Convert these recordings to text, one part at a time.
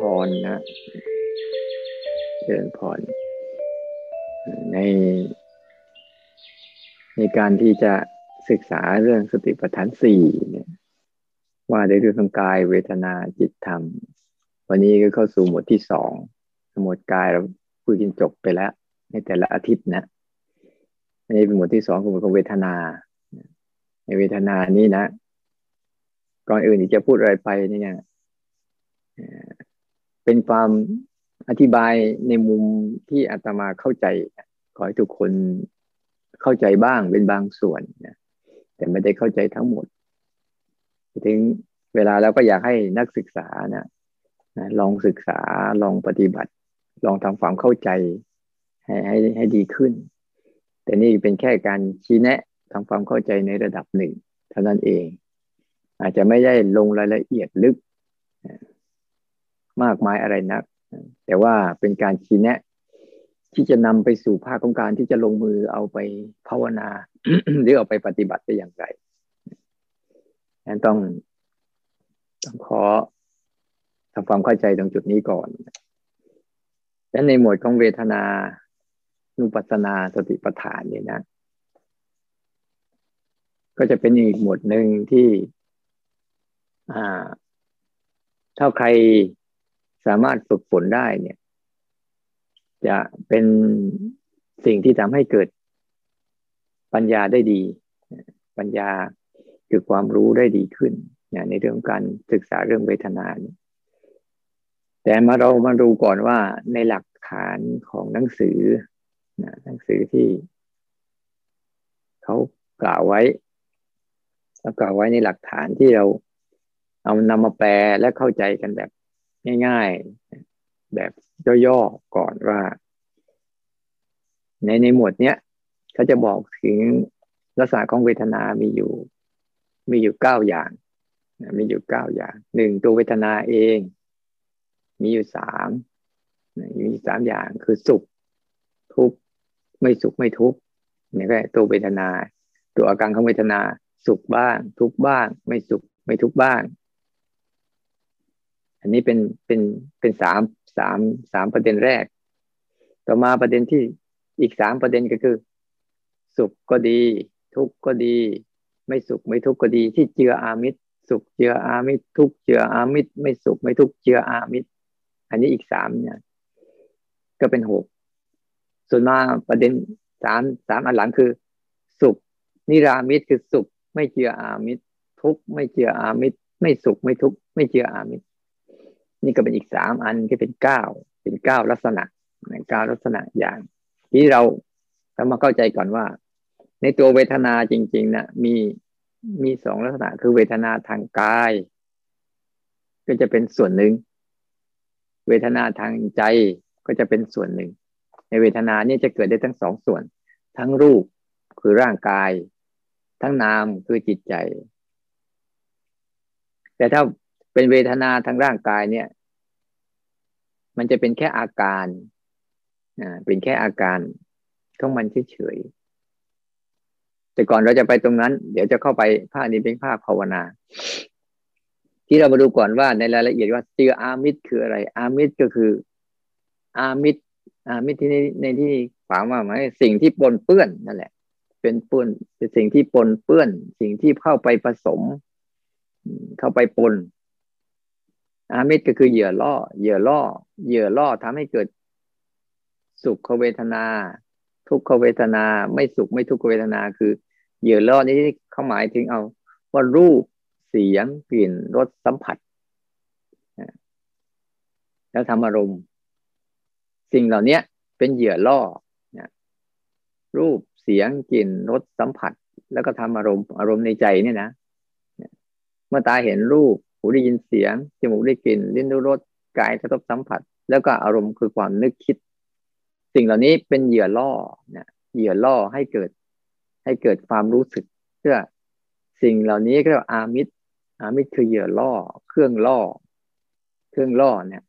พรนะเจริญพร ใน ในการที่จะศึกษาเรื่องสติปัฏฐานสี่เนี่ย ว่าในเรื่องของกายเวทนาจิตธรรม วันนี้ก็เข้าสู่หมวดที่สองหมวดกายเราคุยกันจบไปแล้ว ในแต่ละอาทิตย์นะอันนี้เป็นหมวดที่สองคือหมวดของเวทนา ในเวทนานี้นะ ก่อนอื่นที่จะพูดอะไรไปเนี่ย เป็นความอธิบายในมุมที่อาตมาเข้าใจ ขอให้ทุกคนเข้าใจบ้างเป็นบางส่วนนะแต่ไม่ได้เข้าใจทั้งหมดถึงเวลาแล้วก็อยากให้นักศึกษานะนะลองศึกษาลองปฏิบัติ ลองทำความเข้าใจให้ให้ให้ดีขึ้น แต่นี่เป็นแค่การชี้แนะทำความเข้าใจในระดับหนึ่งเท่านั้นเอง อาจจะไม่ได้ลงรายละเอียดลึก มากมายอะไรนัก แต่ว่าเป็นการชี้แนะ ที่จะนำไปสู่ภาคของการที่จะลงมือเอาไปภาวนา หรือเอาไปปฏิบัติได้อย่างไรนั้นต้องต้องขอทำความเข้าใจตรงจุดนี้ก่อน และในหมวดของเวทนานุปัสนาสติปัฏฐานเนี่ยนะ ก็จะเป็นอีกหมวดหนึ่งที่ อ่า ถ้าใคร สามารถฝึกฝนได้เนี่ย จะเป็นสิ่งที่ทำให้เกิดปัญญาได้ดี ปัญญาคือความรู้ได้ดีขึ้นนในเรื่องการศึกษาเรื่องเวทนานแต่มาเรามาดูก่อนว่าในหลักฐานของหนังสือหนังสือที่เขากล่าวไว้แล้วกล่าวไว้ในหลักฐานที่เราเอานำมาแปลและเข้าใจกันแบบ ง่าย ๆ แบบย่อๆก่อนว่า ในในหมวดเนี้ยเขาจะบอกถึงลักษณะของเวทนา มีอยู่ มีอยู่เก้าอย่างมีอยู่เก้าอย่างหนึ่งตัวเวทนาเอง มีอยู่สามมีสามอย่างคือสุข ทุกข์ไม่สุขไม่ทุกข์นี่ก็ตัวเวทนา ตัวอาการของเวทนา สุขบ้าง ทุกข์บ้าง ไม่สุขไม่ทุกข์บ้าง อันนี้เป็นเป็นเป็นสามสามสามประเด็นแรก ต่อมาประเด็นที่อีกสามประเด็นก็คือ สุขก็ดี ทุกข์ก็ดี ไม่สุขไม่ทุกข์ก็ดีที่เจืออามิตร สุขเจืออามิตร ทุกข์เจืออามิตร ไม่สุขไม่ทุกข์เจืออามิตร อันนี้อีกสามเนี่ย ก็เป็นหกส่วนมาประเด็นสามสามอันหลังคือ สุข นิรามิตรคือสุข ไม่เจืออามิตร ทุกข์ไม่เจืออามิตร ไม่สุขไม่ทุกข์ไม่เจืออามิตร นี่ก็เป็นอีกสามอันที่เป็นเก้าเป็นเก้าลักษณะเก้าลักษณะอย่าง ที่เราต้องมาเข้าใจก่อนว่า ในตัวเวทนาจริง ๆนะมีมีสองลักษณะ คือเวทนาทางกาย ก็จะเป็นส่วนหนึ่ง เวทนาทางใจก็จะเป็นส่วนหนึ่ง ในเวทนาเนี่ยจะเกิดได้ทั้งสองส่วน ทั้งรูปคือร่างกาย ทั้งนามคือจิตใจ แต่ถ้า เป็นเวทนาทางร่างกายเนี่ย มันจะเป็นแค่อาการอ่าเป็นแค่อาการของมันเฉยๆแต่ก่อนเราจะไปตรงนั้น เดี๋ยวจะเข้าไปภาคนี้เป็นภาคภาวนา ที่เรามาดูก่อนว่าในรายละเอียดว่าเจืออามิตรคืออะไร อามิตรก็คือ อามิตรอามิตรที่ในในที่ฝามว่าไหมสิ่งที่ปนเปื้อนนั่นแหละ เป็นปนเป็นสิ่งที่ปนเปื้อน สิ่งที่เข้าไปผสม เข้าไปปน อามิตรก็คือเหยื่อล่อ เหยื่อล่อ เหยื่อล่อทำให้เกิดสุขเวทนา ทุกขเวทนา ไม่สุขไม่ทุกขเวทนาคือ เหยื่อล่อนี้เขาหมายถึงเอา ว่ารูปเสียงกลิ่นรสสัมผัส แล้วทำอารมณ์ สิ่งเหล่านี้เป็นเหยื่อล่อรูปเสียงกลิ่นรสสัมผัส แล้วก็ทำอารมณ์อารมณ์ในใจเนี่ยนะเมื่อตาเห็นรูป หูได้ยินเสียงจมูกได้กลิ่นลิ้นได้รสกายกระทบสัมผัส แล้วก็อารมณ์คือความนึกคิด สิ่งเหล่านี้เป็นเหยื่อล่อเนี่ยเหยื่อล่อให้เกิด ให้เกิดความรู้สึกเพื่อสิ่งเหล่านี้ก็เรียกว่าอามิตรอามิตรคือเหยื่อล่อ เครื่องล่อ เครื่องล่อเนี่ย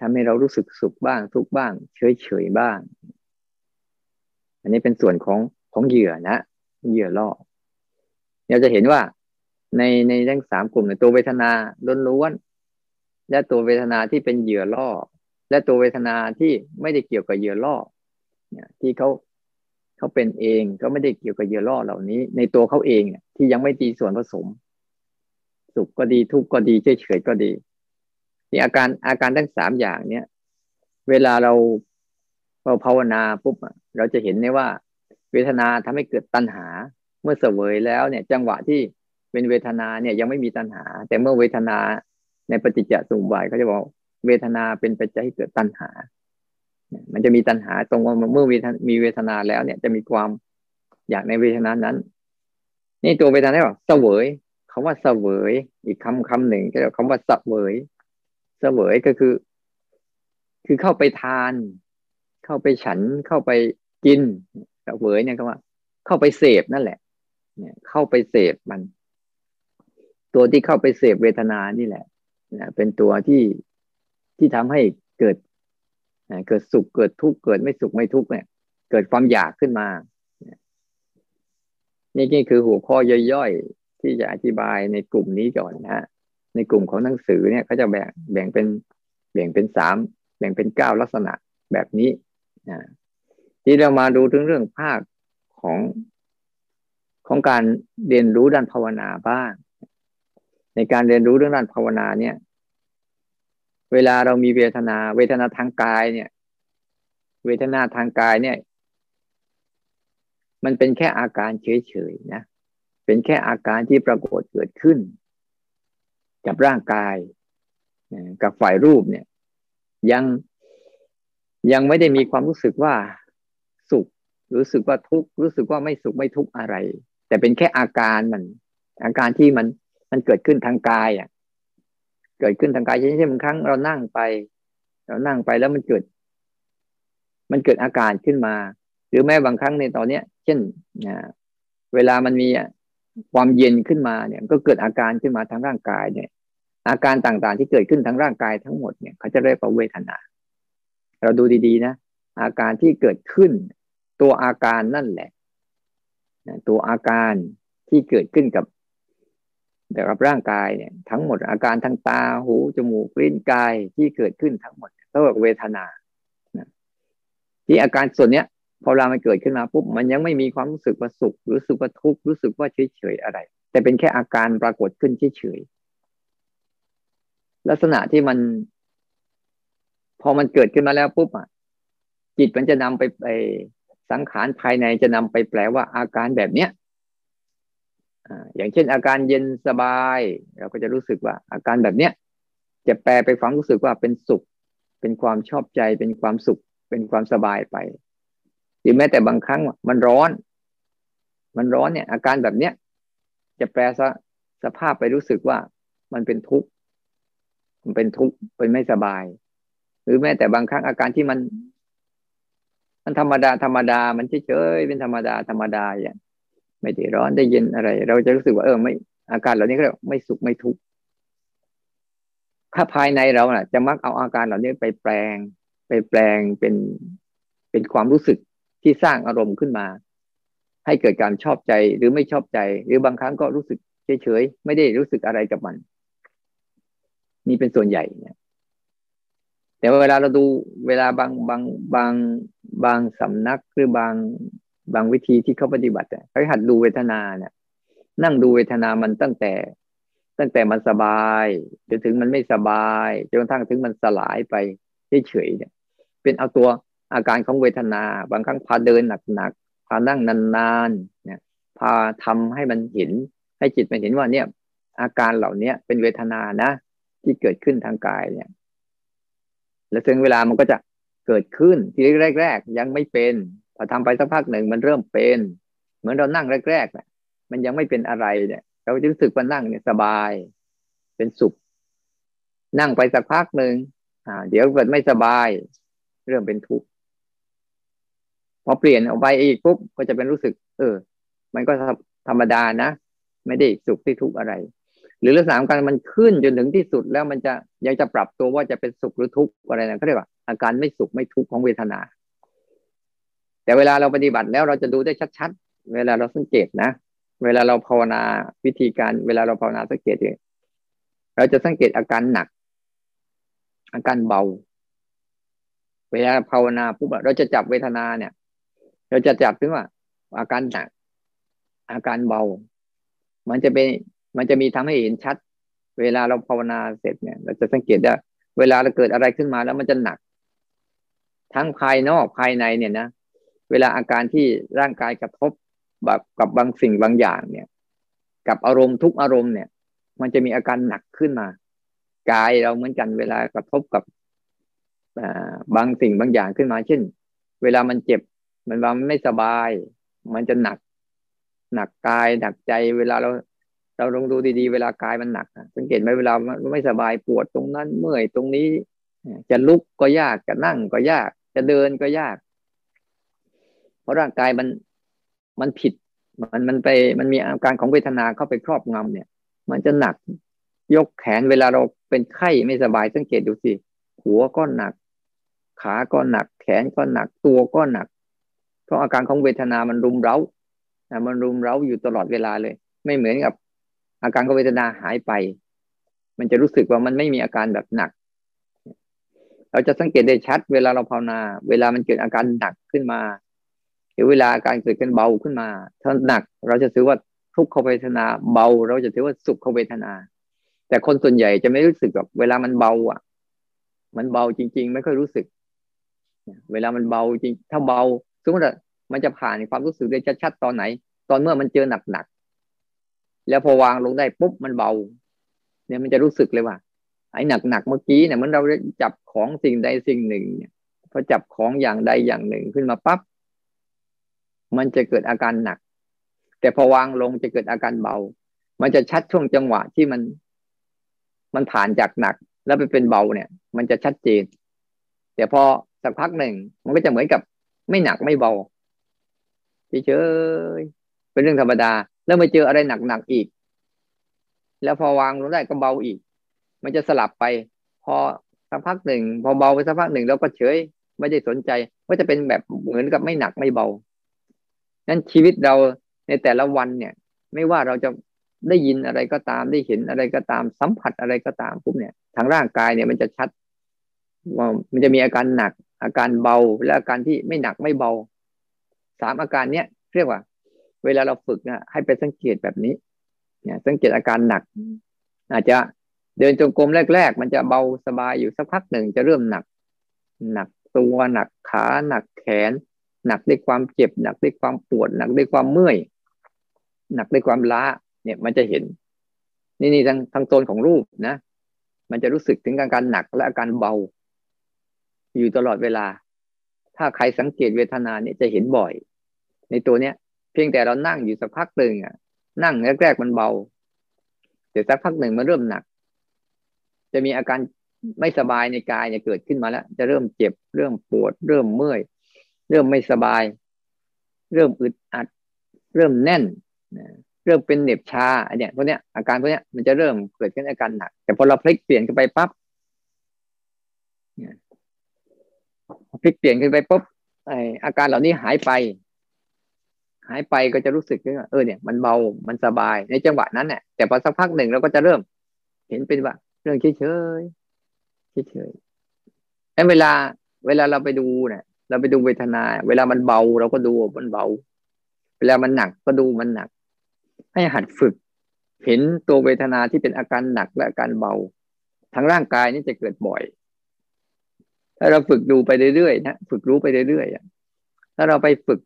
ทำให้เรารู้สึกสุขบ้าง ทุกบ้าง เฉยเฉยบ้าง อันนี้เป็นส่วนของของเหยื่อนะเหยื่อล่อเราจะเห็นว่า ในในทั้งสามกลุ่มในตัวเวทนาล้วนและตัวเวทนาที่เป็นเหยื่อล่อ และตัวเวทนาที่ไม่ได้เกี่ยวกับเหยื่อล่อเนี่ยที่เขาเขาเป็นเองก็ไม่ได้เกี่ยวกับเหยื่อล่อเหล่านี้ ในตัวเขาเองเนี่ยที่ยังไม่ตีส่วนผสม สุขก็ดีทุกข์ก็ดีเฉยเฉยก็ดีนี่อาการอาการทั้งสามอย่างเนี้ยเวลาเราเราภาวนาปุ๊บเราจะเห็นได้ว่า เวทนาทำให้เกิดตัณหา เมื่อเสวยแล้วเนี่ย จังหวะที่ เป็นเวทนาเนี่ยยังไม่มีตัณหา แต่เมื่อเวทนาในปฏิจจสมุปบาทเขาจะบอกเวทนาเป็นปัจจัยให้เกิดตัณหา มันจะมีตัณหาตรงว่าเมื่อมีเวทนาแล้วเนี่ยจะมีความอยากในเวทนานั้น นี่ตัวเวทนาเนี่ยเสวยคาว่าเสวย อีกคำคำหนึ่งก็เรียกคำว่าเสวยเสวยก็คือ คือเข้าไปทาน เข้าไปฉันเข้าไปกินเสวยเนี่ยก็ว่า เข้าไปเสพนั่นแหละ เนี่ย เข้าไปเสพมัน ตัวที่เข้าไปเสพเวทนานี่แหละนะเป็นตัวที่ที่ทำให้เกิดเกิดสุขเกิดทุกข์เกิดไม่สุขไม่ทุกข์เนี่ย เกิดความอยากขึ้นมา นี่นี่คือหัวข้อย่อยๆที่จะอธิบายในกลุ่มนี้ก่อนนะฮะในกลุ่มของหนังสือเนี่ยเขาจะแบ่งแบ่งเป็นแบ่งเป็นสามแบ่งเป็นเก้าลักษณะแบบนี้นะที่เรามาดูถึงเรื่องภาคของของการเรียนรู้ด้านภาวนาบ้าง ในการเรียนรู้เรื่องด้านภาวนาเนี่ย เวลาเรามีเวทนา เวทนาทางกายเนี่ย เวทนาทางกายเนี่ย มันเป็นแค่อาการเฉยๆนะเป็นแค่อาการที่ปรากฏเกิดขึ้น กับร่างกายกับฝ่ายรูปเนี่ย ยังยังไม่ได้มีความรู้สึกว่าสุข รู้สึกว่าทุกข์รู้สึกว่าไม่สุขไม่ทุกข์อะไร แต่เป็นแค่อาการมัน อาการที่มัน มันเกิดขึ้นทางกายอะ เกิดขึ้นทางกายเช่นเช่นบางครั้งเรานั่งไป เรานั่งไปแล้วมันเกิด มันเกิดอาการขึ้นมา หรือแม้บางครั้งในตอนเนี้ย เช่นเวลามันมีความเย็นขึ้นมาเนี่ยก็เกิดอาการขึ้นมาทางร่างกายเนี่ย อาการต่างๆที่เกิดขึ้นทั้งร่างกายทั้งหมดเนี่ยเขาจะเรียกว่าเวทนา เราดูดีๆนะอาการที่เกิดขึ้น ตัวอาการนั่นแหละตัวอาการที่เกิดขึ้นกับ แต่กับร่างกายเนี่ยทั้งหมดอาการทั้งตาหูจมูกลิ้นกายที่เกิดขึ้นทั้งหมดเรียกเวทนาที่อาการส่วนเนี้ยพอเวลามันเกิดขึ้นมาปุ๊บมันยังไม่มีความรู้สึกว่าสุขรู้สึกว่าทุกข์รู้สึกว่าเฉยเฉยอะไร แต่เป็นแค่อาการปรากฏขึ้นเฉยเฉยลักษณะที่มัน พอมันเกิดขึ้นมาแล้วปุ๊บอะจิตมันจะนำไปไปสังขารภายในจะนำไปแปลว่าอาการแบบเนี้ย อย่างเช่นอาการเย็นสบาย เราก็จะรู้สึกว่า อาการแบบเนี้ยจะแปลไปความรู้สึกว่าเป็นสุข เป็นความชอบใจ เป็นความสุข เป็นความสบายไป หรือแม้แต่บางครั้งมันร้อน มันร้อนเนี่ย อาการแบบเนี้ยจะแปลสสภาพไปรู้สึกว่ามันเป็นทุกข์ มันเป็นทุกข์ เป็นไม่สบาย หรือแม้แต่บางครั้งอาการที่มัน มันธรรมดาธรรมดา มันเฉยๆเป็นธรรมดาธรรมดาอย่าง ไม่ได้ร้อนได้เย็นอะไร เราจะรู้สึกว่าเออไม่อาการเหล่านี้ก็ไม่สุขไม่ทุกข์ถ้าภายในเราน่ะ จะมักเอาอาการเหล่านี้ไปแปลง ไปแปลงเป็นเป็นความรู้สึกที่สร้างอารมณ์ขึ้นมา ให้เกิดการชอบใจหรือไม่ชอบใจ หรือบางครั้งก็รู้สึกเฉยๆไม่ได้รู้สึกอะไรกับมัน นี่เป็นส่วนใหญ่เนี่ยแต่เวลาเราดูเวลาบางบางบางบางสำนักหรือบาง บางวิธีที่เขาปฏิบัติเขาหัดดูเวทนาเนี่ย นั่งดูเวทนามันตั้งแต่ ตั้งแต่มันสบายจนถึงมันไม่สบายจนกระทั่งถึงมันสลายไปเฉยๆเนี่ย เป็นเอาตัวอาการของเวทนา บางครั้งพาเดินหนักๆพานั่งนานๆเนี่ย พาทำให้มันเห็น ให้จิตมันเห็นว่าเนี่ย อาการเหล่านี้เป็นเวทนานะ ที่เกิดขึ้นทางกายเนี่ย แล้วถึงเวลามันก็จะเกิดขึ้นทีแรกๆยังไม่เป็น พอทำไปสักพักหนึ่งมันเริ่มเป็น เหมือนเรานั่งแรกๆเนี่ยมันยังไม่เป็นอะไรเนี่ย เราจะรู้สึกว่านั่งเนี่ยสบาย เป็นสุข นั่งไปสักพักหนึ่งอ่า เดี๋ยวเกิดไม่สบาย เริ่มเป็นทุกข์พอเปลี่ยนออกไปอีกปุ๊บก็จะเป็นรู้สึก เออ มันก็ธรรมดานะไม่ได้สุขที่ทุกข์อะไร หรือลักษณะการมันขึ้นจนถึงที่สุดแล้วมันจะยังจะปรับตัวว่าจะเป็นสุขหรือทุกข์อะไรนะเขาเรียกว่าอาการไม่สุขไม่ทุกข์ของเวทนา แต่เวลาเราปฏิบัติแล้วเราจะดูได้ชัดๆ เวลาเราสังเกตนะ เวลาเราภาวนาวิธีการ เวลาเราภาวนาสังเกตเองเราจะสังเกตอาการหนัก อาการเบา เวลาภาวนาปุ๊บเราจะจับเวทนาเนี่ย เราจะจับถึงว่า อาการหนัก อาการเบา มันจะเป็นมันจะมีทำให้เห็นชัด เวลาเราภาวนาเสร็จเนี่ย เราจะสังเกตได้เวลาเราเกิดอะไรขึ้นมาแล้วมันจะหนัก ทั้งภายนอกภายในเนี่ยนะ เวลาอาการที่ร่างกายกระทบแบบกับบางสิ่งบางอย่างเนี่ย กับอารมณ์ทุกอารมณ์เนี่ย มันจะมีอาการหนักขึ้นมากายเราเหมือนกันเวลากระทบกับบางสิ่งบางอย่างขึ้นมา เช่น เวลามันเจ็บ มันว่ามันไม่สบาย มันจะหนัก หนักกาย หนักใจ เวลาเราเราลองดูดีๆ เวลากายมันหนักสังเกตไหมเวลาไม่สบายปวดตรงนั้นเมื่อยตรงนี้ จะลุกก็ยากจะนั่งก็ยาก จะเดินก็ยาก ราะร่างกายมันมันผิด มันมันไปมันมีอาการของเวทนาเข้าไปครอบงำเนี่ย มันจะหนักยกแขนเวลาเราเป็นไข้ไม่สบายสังเกตดูสิหัวก็หนัก ขาก็หนัก แขนก็หนักตัวก็หนัก เพราะอาการของเวทนามันรุมเร้ามันรุมเร้าอยู่ตลอดเวลาเลย ไม่เหมือนกับ อาการของเวทนาหายไป มันจะรู้สึกว่ามันไม่มีอาการแบบหนัก เราจะสังเกตได้ชัด เวลาเราภาวนา เวลามันเกิดอาการหนักขึ้นมา หรือเวลาการเกิดกันเบาขึ้นมา ถ้าหนักเราจะถือว่าทุกขเวทนาเบา เราจะถือว่าสุขเวทนา แต่คนส่วนใหญ่จะไม่รู้สึกหรอกเวลามันเบาอะ มันเบาจริง ๆ ไม่ค่อยรู้สึก เวลามันเบาจริง ถ้าเบาสมมติว่ามันจะผ่านความรู้สึกได้ชัดๆตอนไหน ตอนเมื่อมันเจอหนักแล้วพอวางลงได้ปุ๊บมันเบา เนี่ยมันจะรู้สึกเลยว่าไอ้หนักหนักเมื่อกี้เนี่ยมันเราจับของสิ่งใดสิ่งหนึ่งเนี่ยพอจับของอย่างใดอย่างหนึ่งขึ้นมาปั๊บ มันจะเกิดอาการหนัก แต่พอวางลงจะเกิดอาการเบา มันจะชัดช่วงจังหวะที่มัน มันผ่านจากหนัก แล้วไปเป็นเบาเนี่ย มันจะชัดเจน แต่พอสักพักหนึ่งมันก็จะเหมือนกับไม่หนักไม่เบาเฉยๆเป็นเรื่องธรรมดา แล้วมาเจออะไรหนักๆอีก แล้วพอวางลงได้ก็เบาอีก มันจะสลับไป พอสักพักหนึ่งพอเบาไปสักพักหนึ่งแล้วก็เฉย ไม่ได้สนใจว่าจะเป็นแบบเหมือนกับไม่หนักไม่เบา นั้นชีวิตเราในแต่ละวันเนี่ย ไม่ว่าเราจะได้ยินอะไรก็ตามได้เห็นอะไรก็ตามสัมผัสอะไรก็ตามปุ๊บเนี่ย ทางร่างกายเนี่ยมันจะชัดว่ามันจะมีอาการหนัก อาการเบาและอาการที่ไม่หนักไม่เบาสามอาการเนี้ยเรียกว่า เวลาเราฝึกนะให้ไปสังเกตแบบนี้เนี่ยสังเกตอาการหนัก อาจจะเดินจงกรมแรก ๆ มันจะเบาสบายอยู่สักพักหนึ่งจะเริ่มหนัก หนักตัวหนักขาหนักแขน หนักด้วยความเจ็บ หนักด้วยความปวด หนักด้วยความเมื่อย หนักด้วยความล้า เนี่ยมันจะเห็น นี่นี่ทางทางโซนของรูปนะ มันจะรู้สึกถึงอาการหนักและอาการเบา อยู่ตลอดเวลา ถ้าใครสังเกตเวทนาเนี่ยจะเห็นบ่อย ในตัวเนี้ย เพียงแต่เรานั่งอยู่สักพักหนึ่งอะ นั่งแรกๆมันเบา เดี๋ยวสักพักหนึ่งมันเริ่มหนัก จะมีอาการไม่สบายในกายเนี่ยเกิดขึ้นมาแล้ว จะเริ่มเจ็บ เริ่มปวด เริ่มเมื่อย เริ่มไม่สบาย เริ่มอึดอัด เริ่มแน่นเริ่มเป็นเหน็บชาอันเนี้ยพวกเนี้ยอาการพวกเนี้ยมันจะเริ่มเกิดขึ้นอาการหนัก แต่พอเราพลิกเปลี่ยนขึ้นไปปั๊บพลิกเปลี่ยนขึ้นไปปุ๊บไออาการเหล่านี้หายไป หายไปก็จะรู้สึกว่าเออเนี่ย มันเบามันสบายในจังหวะนั้นเนี่ยแต่พอสักพักหนึ่งเราก็จะเริ่ม เห็นเป็นว่า เรื่องเฉยเฉยเฉยแล้วเวลา เวลาเราไปดูเนี่ย เราไปดูเวทนา เวลามันเบาเราก็ดูมันเบา เวลามันหนักก็ดูมันหนัก ให้หัดฝึก เห็นตัวเวทนาที่เป็นอาการหนักและอาการเบาทางร่างกายนี่จะเกิดบ่อย ถ้าเราฝึกดูไปเรื่อยๆนะฝึกรู้ไปเรื่อยๆถ้าเราไปฝึก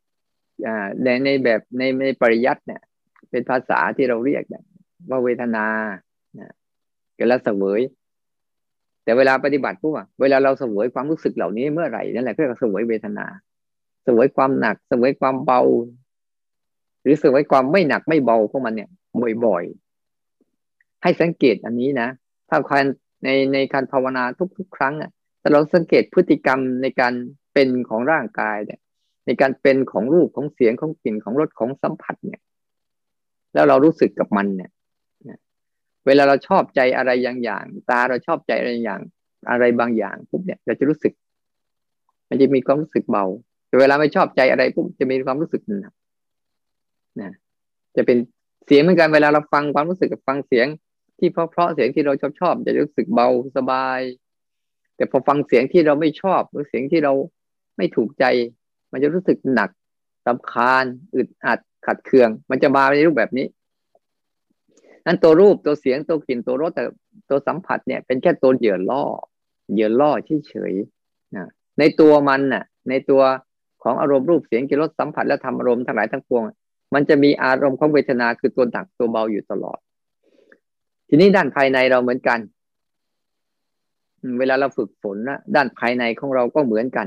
ในในแบบในในปริยัติเนี่ย เป็นภาษาที่เราเรียกเนี่ยว่าเวทนานะเกิดล้วเสวย แต่เวลาปฏิบัติปุ๊บอะเวลาเราสวยความรู้สึกเหล่านี้เมื่อไหร่นั่นแหละเรียกว่าสวยเวทนา สวยความหนัก สวยความเบา หรือสวยความไม่หนักไม่เบาของมันเนี่ยบ่อยๆให้สังเกตอันนี้นะถ้าการในในการภาวนาทุก ๆ ครั้งอะถ้าเราสังเกตพฤติกรรมในการเป็นของร่างกายเนี่ย ในการเป็นของรูปของเสียงของกลิ่นของรสของสัมผัสเนี่ย แล้วเรารู้สึกกับมันเนี่ย เวลาเราชอบใจอะไรอย่างอย่าง ตาเราชอบใจอะไรอย่าง อะไรบางอย่างปุ๊บเนี่ยเราจะรู้สึก มันจะมีความรู้สึกเบา แต่เวลาไม่ชอบใจอะไรปุ๊บจะมีความรู้สึกหนักนะจะเป็นเสียงเหมือนกันเวลาเราฟังความรู้สึกกับฟังเสียง ที่เพราะเพราะเสียงที่เราชอบชอบจะรู้สึกเบาสบาย แต่พอฟังเสียงที่เราไม่ชอบหรือเสียงที่เราไม่ถูกใจ มันจะรู้สึกหนักสำคาญอึดอัดขัดเคือง มันจะมาในรูปแบบนี้ นั้นตัวรูปตัวเสียงตัวกลิ่นตัวรสแต่ตัวสัมผัสเนี่ย เป็นแค่ตัวเหยื่อล่อ เหยื่อล่อเฉยๆนะในตัวมันน่ะ ในตัวของอารมณ์รูปเสียงกลิ่นรสสัมผัสและธรรมอารมณ์ทั้งหลายทั้งปวง มันจะมีอารมณ์ของเวทนาคือตัวหนักตัวเบาอยู่ตลอด ทีนี้ด้านภายในเราเหมือนกัน เวลาเราฝึกฝนนะด้านภายในของเราก็เหมือนกัน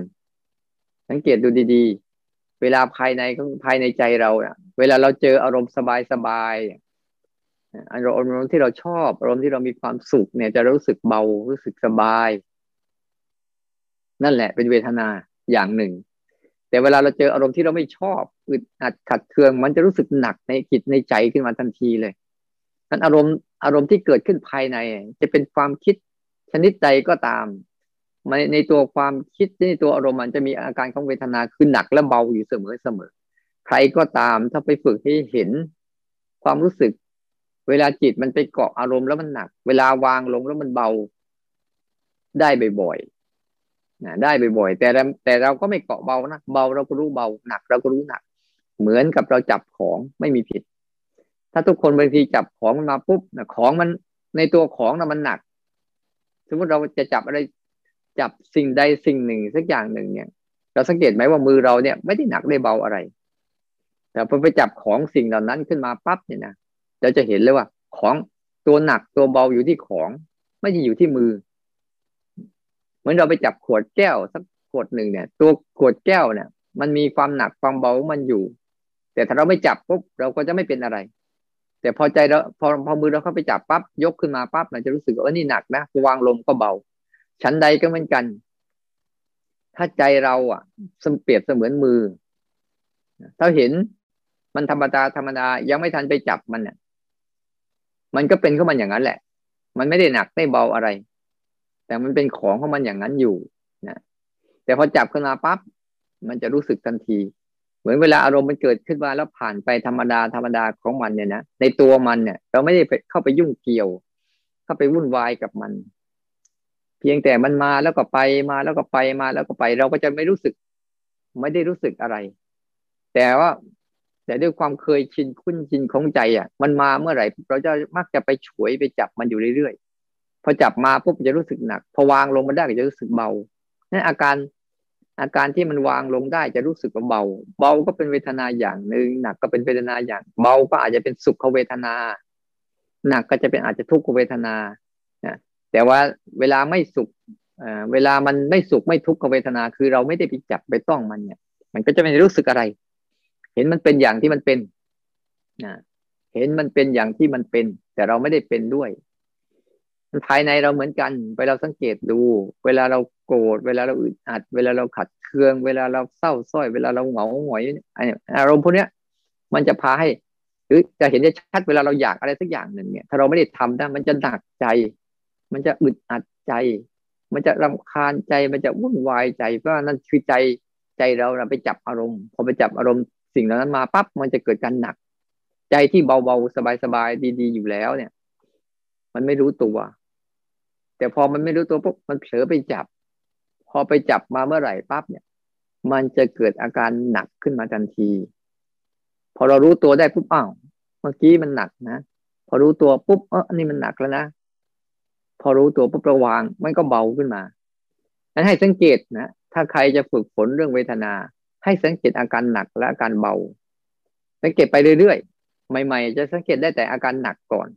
สังเกตดูดีๆ เวลาภายในของภายในใจเราเนะเวลาเราเจออารมณ์สบายๆ อารมณ์ที่เราชอบ อารมณ์ที่เรามีความสุขเนี่ย จะรู้สึกเบารู้สึกสบาย นั่นแหละเป็นเวทนาอย่างหนึ่ง แต่เวลาเราเจออารมณ์ที่เราไม่ชอบอึดอัดขัดเคือง มันจะรู้สึกหนักในจิตในใจขึ้นมาทันทีเลยนั้นอารมณ์อารมณ์ที่เกิดขึ้นภายใน จะเป็นความคิดชนิดใดก็ตามในในตัวความคิดในตัวอารมณ์มันจะมีอาการของเวทนาคือหนักและเบาอยู่เสมอเสมอ ใครก็ตามถ้าไปฝึกให้เห็นความรู้สึก เวลาจิตมันไปเกาะอารมณ์แล้วมันหนัก เวลาวางลงแล้วมันเบาได้บ่อยนะได้บ่อยๆแต่แต่เราก็ไม่เกาะเบานะเบาเราก็รู้เบาหนักเราก็รู้หนัก เหมือนกับเราจับของไม่มีผิด ถ้าทุกคนบางทีจับของมันมาปุ๊บนะของมันในตัวของนะมันหนัก สมมติเราจะจับอะไรจับสิ่งใดสิ่งหนึ่งสักอย่างหนึ่งเนี่ย เราสังเกตไหมว่ามือเราเนี่ยไม่ได้หนักได้เบาอะไร แต่พอไปจับของสิ่งเหล่านั้นขึ้นมาปั๊บเนี่ยนะ เราจะเห็นเลยว่า ของตัวหนักตัวเบาอยู่ที่ของ ไม่ใช่อยู่ที่มือ เหมือนเราไปจับขวดแก้วสักขวดหนึ่งเนี่ย ตัวขวดแก้วเนี่ย มันมีความหนักความเบามันอยู่ แต่ถ้าเราไม่จับปุ๊บเราก็จะไม่เป็นอะไร แต่พอใจเราพอพอมือเราเข้าไปจับปั๊บยกขึ้นมาปั๊บเราจะรู้สึกว่านี่หนักนะวางลมก็เบา ชั้นใดก็เหมือนกัน ถ้าใจเราอะสมเปรียบเสมือนมือถ้าเห็นมันธรรมดาธรรมดายังไม่ทันไปจับมันเนี่ย มันก็เป็นของมันอย่างนั้นแหละ มันไม่ได้หนักไม่เบาอะไร แต่มันเป็นของของมันอย่างนั้นอยู่นะแต่พอจับขึ้นมาปั๊บมันจะรู้สึกทันที เหมือนเวลาอารมณ์มันเกิดขึ้นมาแล้วผ่านไปธรรมดาธรรมดาของมันเนี่ยนะในตัวมันเนี่ย เราไม่ได้เข้าไปยุ่งเกี่ยว เข้าไปวุ่นวายกับมัน เพียงแต่มันมาแล้วก็ไปมาแล้วก็ไปมาแล้วก็ไป เราก็จะไม่รู้สึก ไม่ได้รู้สึกอะไร แต่ว่า แต่ด้วยความเคยชินคุ้นชินของใจอะ มันมาเมื่อไหร่ เราจะมักจะไปฉวยไปจับมันอยู่เรื่อยๆพอจับมาปุ๊บจะรู้สึกหนัก พอวางลงมาได้ก็จะรู้สึกเบานั่นอาการอาการที่มันวางลงได้จะรู้สึกว่าเบา เบาก็เป็นเวทนาอย่างหนึ่งหนักก็เป็นเวทนาอย่าง เบาก็อาจจะเป็นสุขเวทนา หนักก็จะเป็นอาจจะทุกขเวทนาแต่ว่าเวลาไม่สุขเวลามันไม่สุขไม่ทุกขเวทนา คือเราไม่ได้ไปจับไปต้องมันเนี่ย มันก็จะไม่รู้สึกอะไร เห็นมันเป็นอย่างที่มันเป็นนะเห็นมันเป็นอย่างที่มันเป็น แต่เราไม่ได้เป็นด้วยภายในเราเหมือนกัน เวลาสังเกตดู เวลาเราโกรธ เวลาเราอึดอัด เวลาเราขัดเคือง เวลาเราเศร้าส้อย เวลาเราเหงาหงอยอารมณ์พวกนี้ย มันจะพาให้ หรือจะเห็นได้ชัดเวลาเราอยากอะไรสักอย่างหนึ่งเนี่ย ถ้าเราไม่ได้ทำได้มันจะหนักใจ มันจะอึดอัดใจ มันจะรำคาญใจ มันจะวุ่นวายใจ เพราะนั่นคือใจใจเราไปจับอารมณ์ พอไปจับอารมณ์ สิ่งเหล่านั้นมาปั๊บมันจะเกิดการหนัก ใจที่เบาๆสบายๆดีๆ อยู่แล้วเนี่ย มันไม่รู้ตัว แต่พอมันไม่รู้ตัวปุ๊บมันเผลอไปจับ พอไปจับมาเมื่อไหร่ปั๊บเนี่ย มันจะเกิดอาการหนักขึ้นมาทันที พอเรารู้ตัวได้ปุ๊บอ้าวเมื่อกี้มันหนักนะพอรู้ตัวปุ๊บเอออันนี้มันหนักแล้วนะพอรู้ตัวปุ๊บระวางมันก็เบาขึ้นมางั้นให้สังเกตนะถ้าใครจะฝึกฝนเรื่องเวทนา ให้สังเกตอาการหนักและอาการเบา สังเกตไปเรื่อยๆ ใหม่ๆ จะสังเกตได้แต่อาการหนักก่อน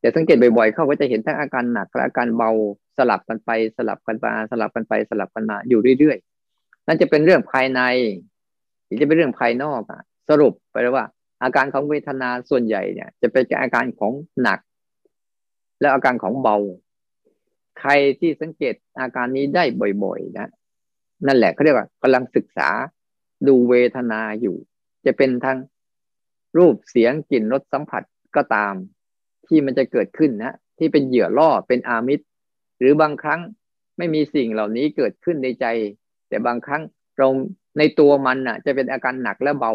แต่สังเกตบ่อยๆ เขาก็จะเห็นทั้งอาการหนักและอาการเบาสลับกันไปสลับกันมาสลับกันไปสลับกันมาอยู่เรื่อยๆ นั่นจะเป็นเรื่องภายในหรือจะเป็นเรื่องภายนอกอะสรุปไปแล้วว่า อาการของเวทนาส่วนใหญ่เนี่ย จะเป็นอาการของหนัก และอาการของเบา ใครที่สังเกตอาการนี้ได้บ่อย ๆ นะ นั่นแหละเขาเรียกว่ากำลังศึกษาดูเวทนาอยู่ จะเป็นทั้งรูปเสียงกลิ่นรสสัมผัสก็ตาม ที่มันจะเกิดขึ้นนะที่เป็นเหยื่อล่อเป็นอามิตร หรือบางครั้งไม่มีสิ่งเหล่านี้เกิดขึ้นในใจ แต่บางครั้งเราในตัวมันน่ะ จะเป็นอาการหนักและเบา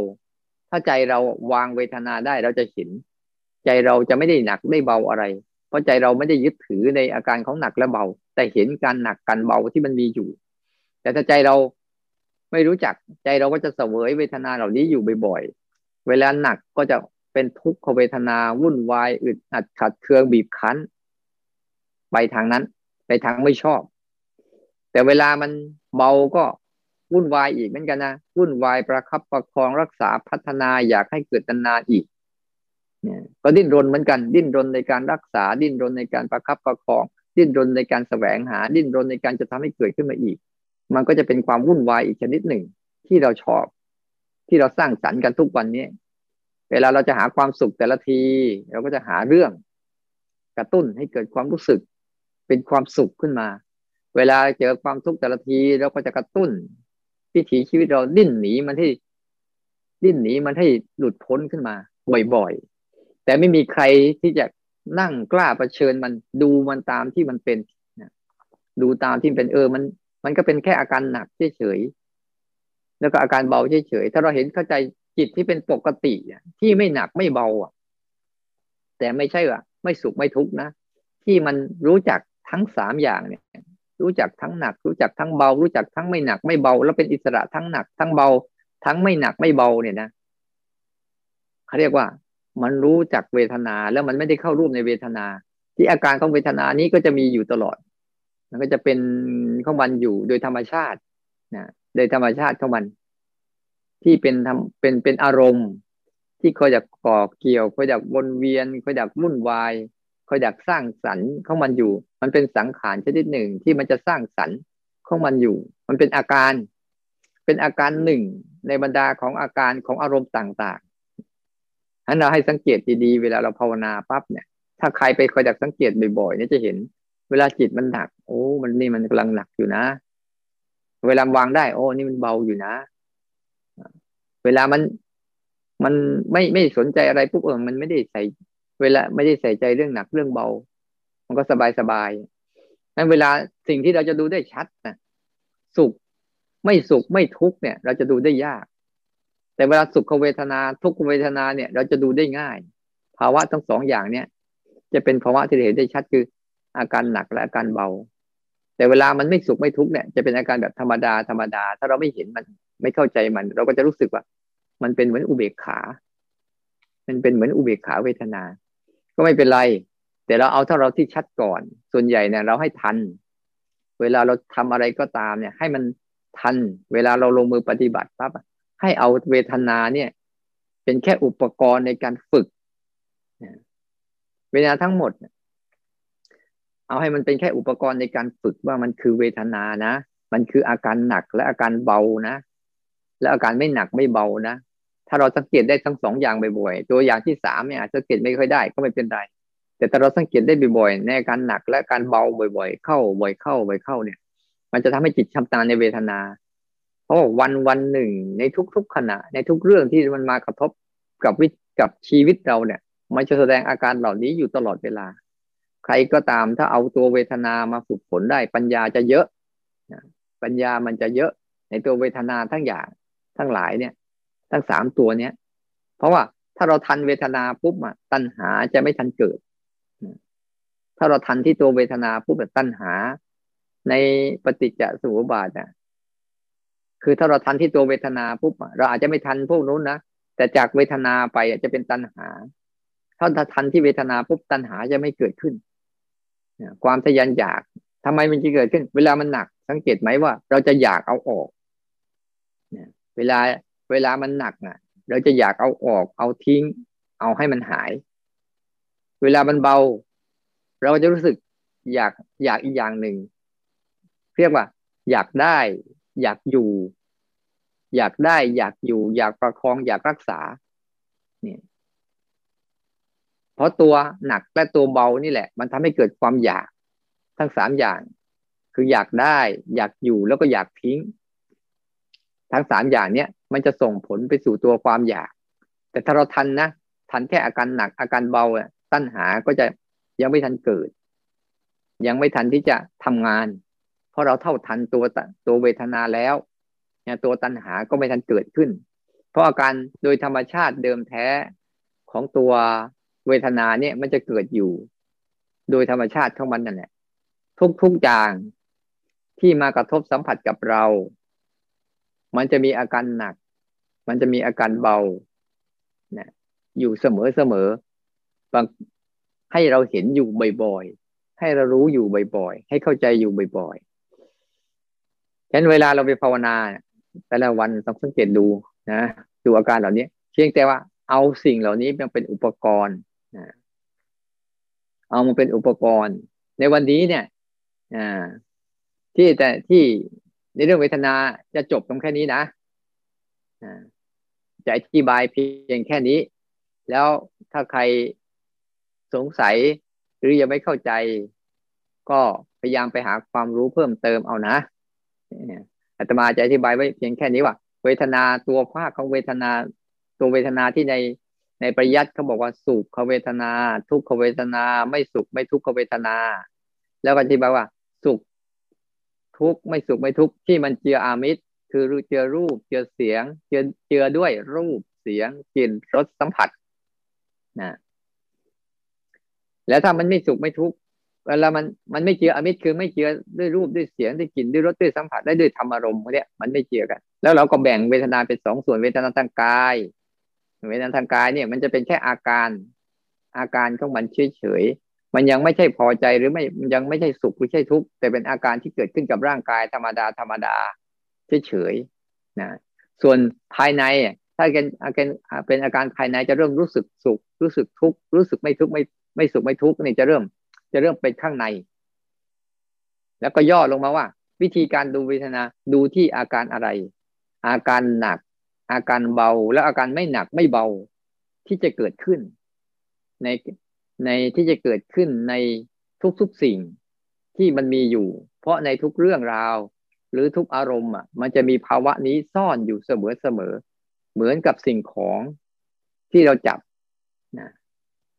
ถ้าใจเราวางเวทนาได้เราจะเห็น ใจเราจะไม่ได้หนักไม่เบาอะไร เพราะใจเราไม่ได้ยึดถือในอาการของหนักและเบา แต่เห็นการหนักการเบาที่มันมีอยู่ แต่ถ้าใจเราไม่รู้จักใจเราก็จะเสวยเวทนาเหล่านี้อยู่บ่อยๆ เวลาหนักก็จะเป็นทุกขเวทนาวุ่นวายอึดอัดขัดเคืองบีบคั้น ไปทางนั้น ไปทางไม่ชอบ แต่เวลามันเบาก็วุ่นวายอีกเหมือนกันนะวุ่นวายประคับประคองรักษาพัฒนาอยากให้เกิดนานอีกเนี่ยก็ดิ้นรนเหมือนกัน ดิ้นรนในการรักษาดิ้นรนในการประคับประคอง ดิ้นรนในการแสวงหา ดิ้นรนในการจะทำให้เกิดขึ้นมาอีก มันก็จะเป็นความวุ่นวายอีกชนิดหนึ่ง ที่เราชอบ ที่เราสร้างสรรค์กันทุกวันนี้ เวลาเราจะหาความสุขแต่ละที เราก็จะหาเรื่องกระตุ้นให้เกิดความรู้สึก เป็นความสุขขึ้นมา เวลาเจอความทุกข์แต่ละที เราก็จะกระตุ้นวิถีชีวิตเราดิ้นหนีมันให้ดิ้นหนีมันให้หลุดพ้นขึ้นมาบ่อยๆ แต่ไม่มีใครที่จะนั่งกล้าประชิญมันดูมันตามที่มันเป็นดูตามที่เป็นเออมัน มันก็เป็นแค่อาการหนักเฉยๆแล้วก็อาการเบาเฉยๆถ้าเราเห็นเข้าใจจิตที่เป็นปกติที่ไม่หนักไม่เบาอะ แต่ไม่ใช่ว่าไม่สุขไม่ทุกข์นะที่มันรู้จักทั้งสามอย่างเนี่ย รู้จักทั้งหนัก รู้จักทั้งเบา รู้จักทั้งไม่หนักไม่เบา แล้วเป็นอิสระทั้งหนัก ทั้งเบา ทั้งไม่หนักไม่เบาเนี่ยนะเขาเรียกว่า มันรู้จักเวทนาแล้วมันไม่ได้เข้าร่วมในเวทนา ที่อาการของเวทนานี้ก็จะมีอยู่ตลอด มันก็จะเป็นของมันอยู่โดยธรรมชาตินะโดยธรรมชาติของมัน ที่เป็นทำเป็นเป็นอารมณ์ ที่คอยอยากก่อเกี่ยวคอยอยากวนเวียนคอยอยากวุ่นวายคอยอยากสร้างสรรค์ของมันอยู่ มันเป็นสังขารชนิดหนึ่งที่มันจะสร้างสรรค์ของมันอยู่ มันเป็นอาการ เป็นอาการหนึ่งในบรรดาของอาการของอารมณ์ต่างๆฉะนั้นเราให้สังเกตดีๆ เวลาเราภาวนาปั๊บเนี่ย ถ้าใครไปคอยอยากสังเกตบ่อยๆเนี่ยจะเห็น เวลาจิตมันหนัก โอ้ มันนี่มันกำลังหนักอยู่นะ เวลาวางได้ โอ้ นี่มันเบาอยู่นะ เวลามันมันไม่ไม่สนใจอะไรปุ๊บเออมันไม่ได้ใส่ เวลาไม่ได้ใส่ใจเรื่องหนักเรื่องเบา มันก็สบายสบายนั้นเวลาสิ่งที่เราจะดูได้ชัดนะสุขไม่สุขไม่ทุกเนี่ย เราจะดูได้ยาก แต่เวลาสุขเวทนา ทุกเวทนาเนี่ย เราจะดูได้ง่าย ภาวะทั้งสองอย่างเนี่ย จะเป็นภาวะที่เห็นได้ชัดคือ อาการหนักและอาการเบา แต่เวลามันไม่สุขไม่ทุกข์เนี่ยจะเป็นอาการแบบธรรมดาธรรมดา ถ้าเราไม่เห็นมันไม่เข้าใจมัน เราก็จะรู้สึกว่า มันเป็นเหมือนอุเบกขา มันเป็นเหมือนอุเบกขาเวทนา ก็ไม่เป็นไร แต่เราเอาถ้าเราที่ชัดก่อน ส่วนใหญ่เนี่ยเราให้ทัน เวลาเราทำอะไรก็ตามเนี่ย ให้มันทัน เวลาเราลงมือปฏิบัติปั๊บให้เอาเวทนาเนี่ย เป็นแค่อุปกรณ์ในการฝึกเวทนาทั้งหมด เอาให้มันเป็นแค่อุปกรณ์ในการฝึกว่ามันคือเวทนานะ มันคืออาการหนักและอาการเบานะ และอาการไม่หนักไม่เบานะ ถ้าเราสังเกตได้ทั้งสองอย่างบ่อยๆตัวอย่างที่สามเนี่ยสังเกตไม่ค่อยได้ก็ไม่เป็นไร แต่ถ้าเราสังเกตได้บ่อยๆในการหนักและการเบาบ่อยๆ เข้าบ่อยเข้าบ่อยเข้าเนี่ย มันจะทำให้จิตชำนาญในเวทนา เพราะวันวันหนึ่งในทุกๆขณะ ในทุกเรื่องที่มันมากระทบกับวิกับชีวิตเราเนี่ย มันจะแสดงอาการเหล่านี้อยู่ตลอดเวลา ใครก็ตามถ้าเอาตัวเวทนามาฝึกฝนได้ ปัญญาจะเยอะปัญญามันจะเยอะในตัวเวทนาทั้งอย่างทั้งหลายเนี่ย ทั้งสามตัวเนี้ย เพราะว่าถ้าเราทันเวทนาปุ๊บอะตัณหาจะไม่ทันเกิด ถ้าเราทันที่ตัวเวทนาปุ๊บตัณหา ในปฏิจจสมุปบาทอะคือถ้าเราทันที่ตัวเวทนาปุ๊บเราอาจจะไม่ทันพวกนู้นนะแต่จากเวทนาไปจะเป็นตัณหา ถ้าทันที่เวทนาปุ๊บตัณหาจะไม่เกิดขึ้น ความทยานอยากทำไมมันจะเกิดขึ้น เวลามันหนัก สังเกตไหมว่า เราจะอยากเอาออกเวลาเวลามันหนักอะ เราจะอยากเอาออก เอาทิ้ง เอาให้มันหาย เวลามันเบา เราจะรู้สึกอยากอยากอีกอย่างหนึ่งเรียกว่า อยากได้ อยากอยู่ อยากได้ อยากอยู่ อยากประคอง อยากรักษาเนี่ย เพราะตัวหนักและตัวเบานี่แหละ มันทำให้เกิดความอยากทั้งสามอย่าง คืออยากได้ อยากอยู่แล้วก็อยากทิ้ง ทั้งสามอย่างเนี้ยมันจะส่งผลไปสู่ตัวความอยาก แต่ถ้าเราทันนะทันแค่อาการหนักอาการเบาอะตัณหาก็จะยังไม่ทันเกิด ยังไม่ทันที่จะทำงาน เพราะเราเท่าทันตัวตัวเวทนาแล้วเนี่ยตัวตัณหาก็ไม่ทันเกิดขึ้น เพราะอาการโดยธรรมชาติเดิมแท้ของตัว เวทนาเนี่ยมันจะเกิดอยู่ โดยธรรมชาติของมันนั่นแหละทุกทุกอย่างที่มากระทบสัมผัสกับเรา มันจะมีอาการหนัก มันจะมีอาการเบานะอยู่เสมอเสมอบางให้เราเห็นอยู่บ่อยๆ ให้เรารู้อยู่บ่อยๆ ให้เข้าใจอยู่บ่อยๆฉะนั้นเวลาเราไปภาวนา แต่ละวันต้องสังเกตดูนะ ดูอาการเหล่านี้ เพียงแต่ว่าเอาสิ่งเหล่านี้มาเป็นอุปกรณ์ เอามาเป็นอุปกรณ์ ในวันนี้เนี่ยที่แต่ที่ในเรื่องเวทนาจะจบตรงแค่นี้นะจะอธิบายเพียงแค่นี้ แล้วถ้าใครสงสัยหรือยังไม่เข้าใจ ก็พยายามไปหาความรู้เพิ่มเติมเอานะอาตมาจะอธิบายไว้เพียงแค่นี้ว่า เวทนาตัวภาคของเวทนา ตัวเวทนาที่ใน ในปริยัติเขาบอกว่าสุขเวทนา ทุกขเวทนา ไม่สุขไม่ทุกขเวทนา แล้วก็อธิบายว่า สุขทุกข์ไม่สุขไม่ทุกข์ที่มันเจืออามิตร คือเจือรูปเจือเสียง เจือเจือด้วยรูปเสียงกลิ่นรสสัมผัสนะแล้วถ้ามันไม่สุขไม่ทุกข์เวลามันมันไม่เจืออมิตรคือไม่เจือด้วยรูปด้วยเสียงด้วยกลิ่นด้วยรสด้วยสัมผัสได้ด้วยธรรมอารมณ์เนี่ยมันไม่เจือกัน แล้วเราก็แบ่งเวทนาเป็นสองส่วนเวทนาทางกาย เวทนาทางกายเนี่ยมันจะเป็นแค่อาการอาการของมันเฉยๆ มันยังไม่ใช่พอใจหรือไม่ยังไม่ใช่สุขหรือใช่ทุกข์แต่เป็นอาการที่เกิดขึ้นกับร่างกายธรรมดาธรรมดาเฉยๆนะส่วนภายในถ้าเป็นอาการเป็นอาการภายในจะเริ่มรู้สึกสุข รู้สึกทุกข์รู้สึกไม่ทุกข์ไม่ไม่สุขไม่ทุกข์นี่จะเริ่มจะเริ่มเป็นข้างใน แล้วก็ย่อลงมาว่า วิธีการดูเวทนาดูที่อาการอะไร อาการหนัก อาการเบาแล้วอาการไม่หนักไม่เบาที่จะเกิดขึ้น ในในที่จะเกิดขึ้นในทุกๆสิ่งที่มันมีอยู่ เพราะในทุกเรื่องราว หรือทุกอารมณ์อะมันจะมีภาวะนี้ซ่อนอยู่เสมอเสมอเหมือนกับสิ่งของที่เราจับนะ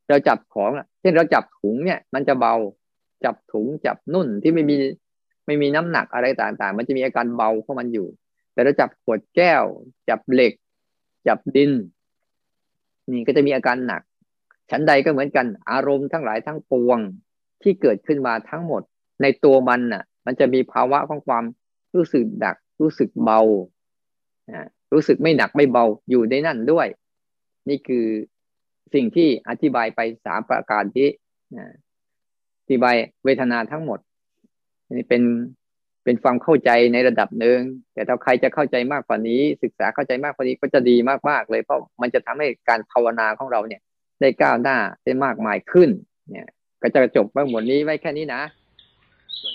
เราจับของเช่นเราจับถุงเนี่ย มันจะเบาจับถุงจับนุ่นที่ไม่มีไม่มีน้ำหนักอะไรต่างๆ มันจะมีอาการเบาของมันอยู่ แต่เราจับขวดแก้ว จับเหล็ก จับดิน นี่ก็จะมีอาการหนักฉันใดก็เหมือนกัน อารมณ์ทั้งหลายทั้งปวงที่เกิดขึ้นมาทั้งหมด ในตัวมันน่ะ มันจะมีภาวะของความรู้สึกดัก รู้สึกเบารู้สึกไม่หนักไม่เบาอยู่ในนั่นด้วย นี่คือสิ่งที่อธิบายไปสามประการที่อธิบายเวทนาทั้งหมดนี่เป็น เป็นความเข้าใจในระดับหนึ่งแต่ถ้าใครจะเข้าใจมากกว่านี้ ศึกษาเข้าใจมากกว่านี้ก็จะดีมากๆเลยเพราะมันจะทำให้การภาวนาของเราเนี่ย ได้ก้าวหน้าได้มากมายขึ้น เนี่ย ก็จะจบไว้หมดนี้ไว้แค่นี้นะส่วน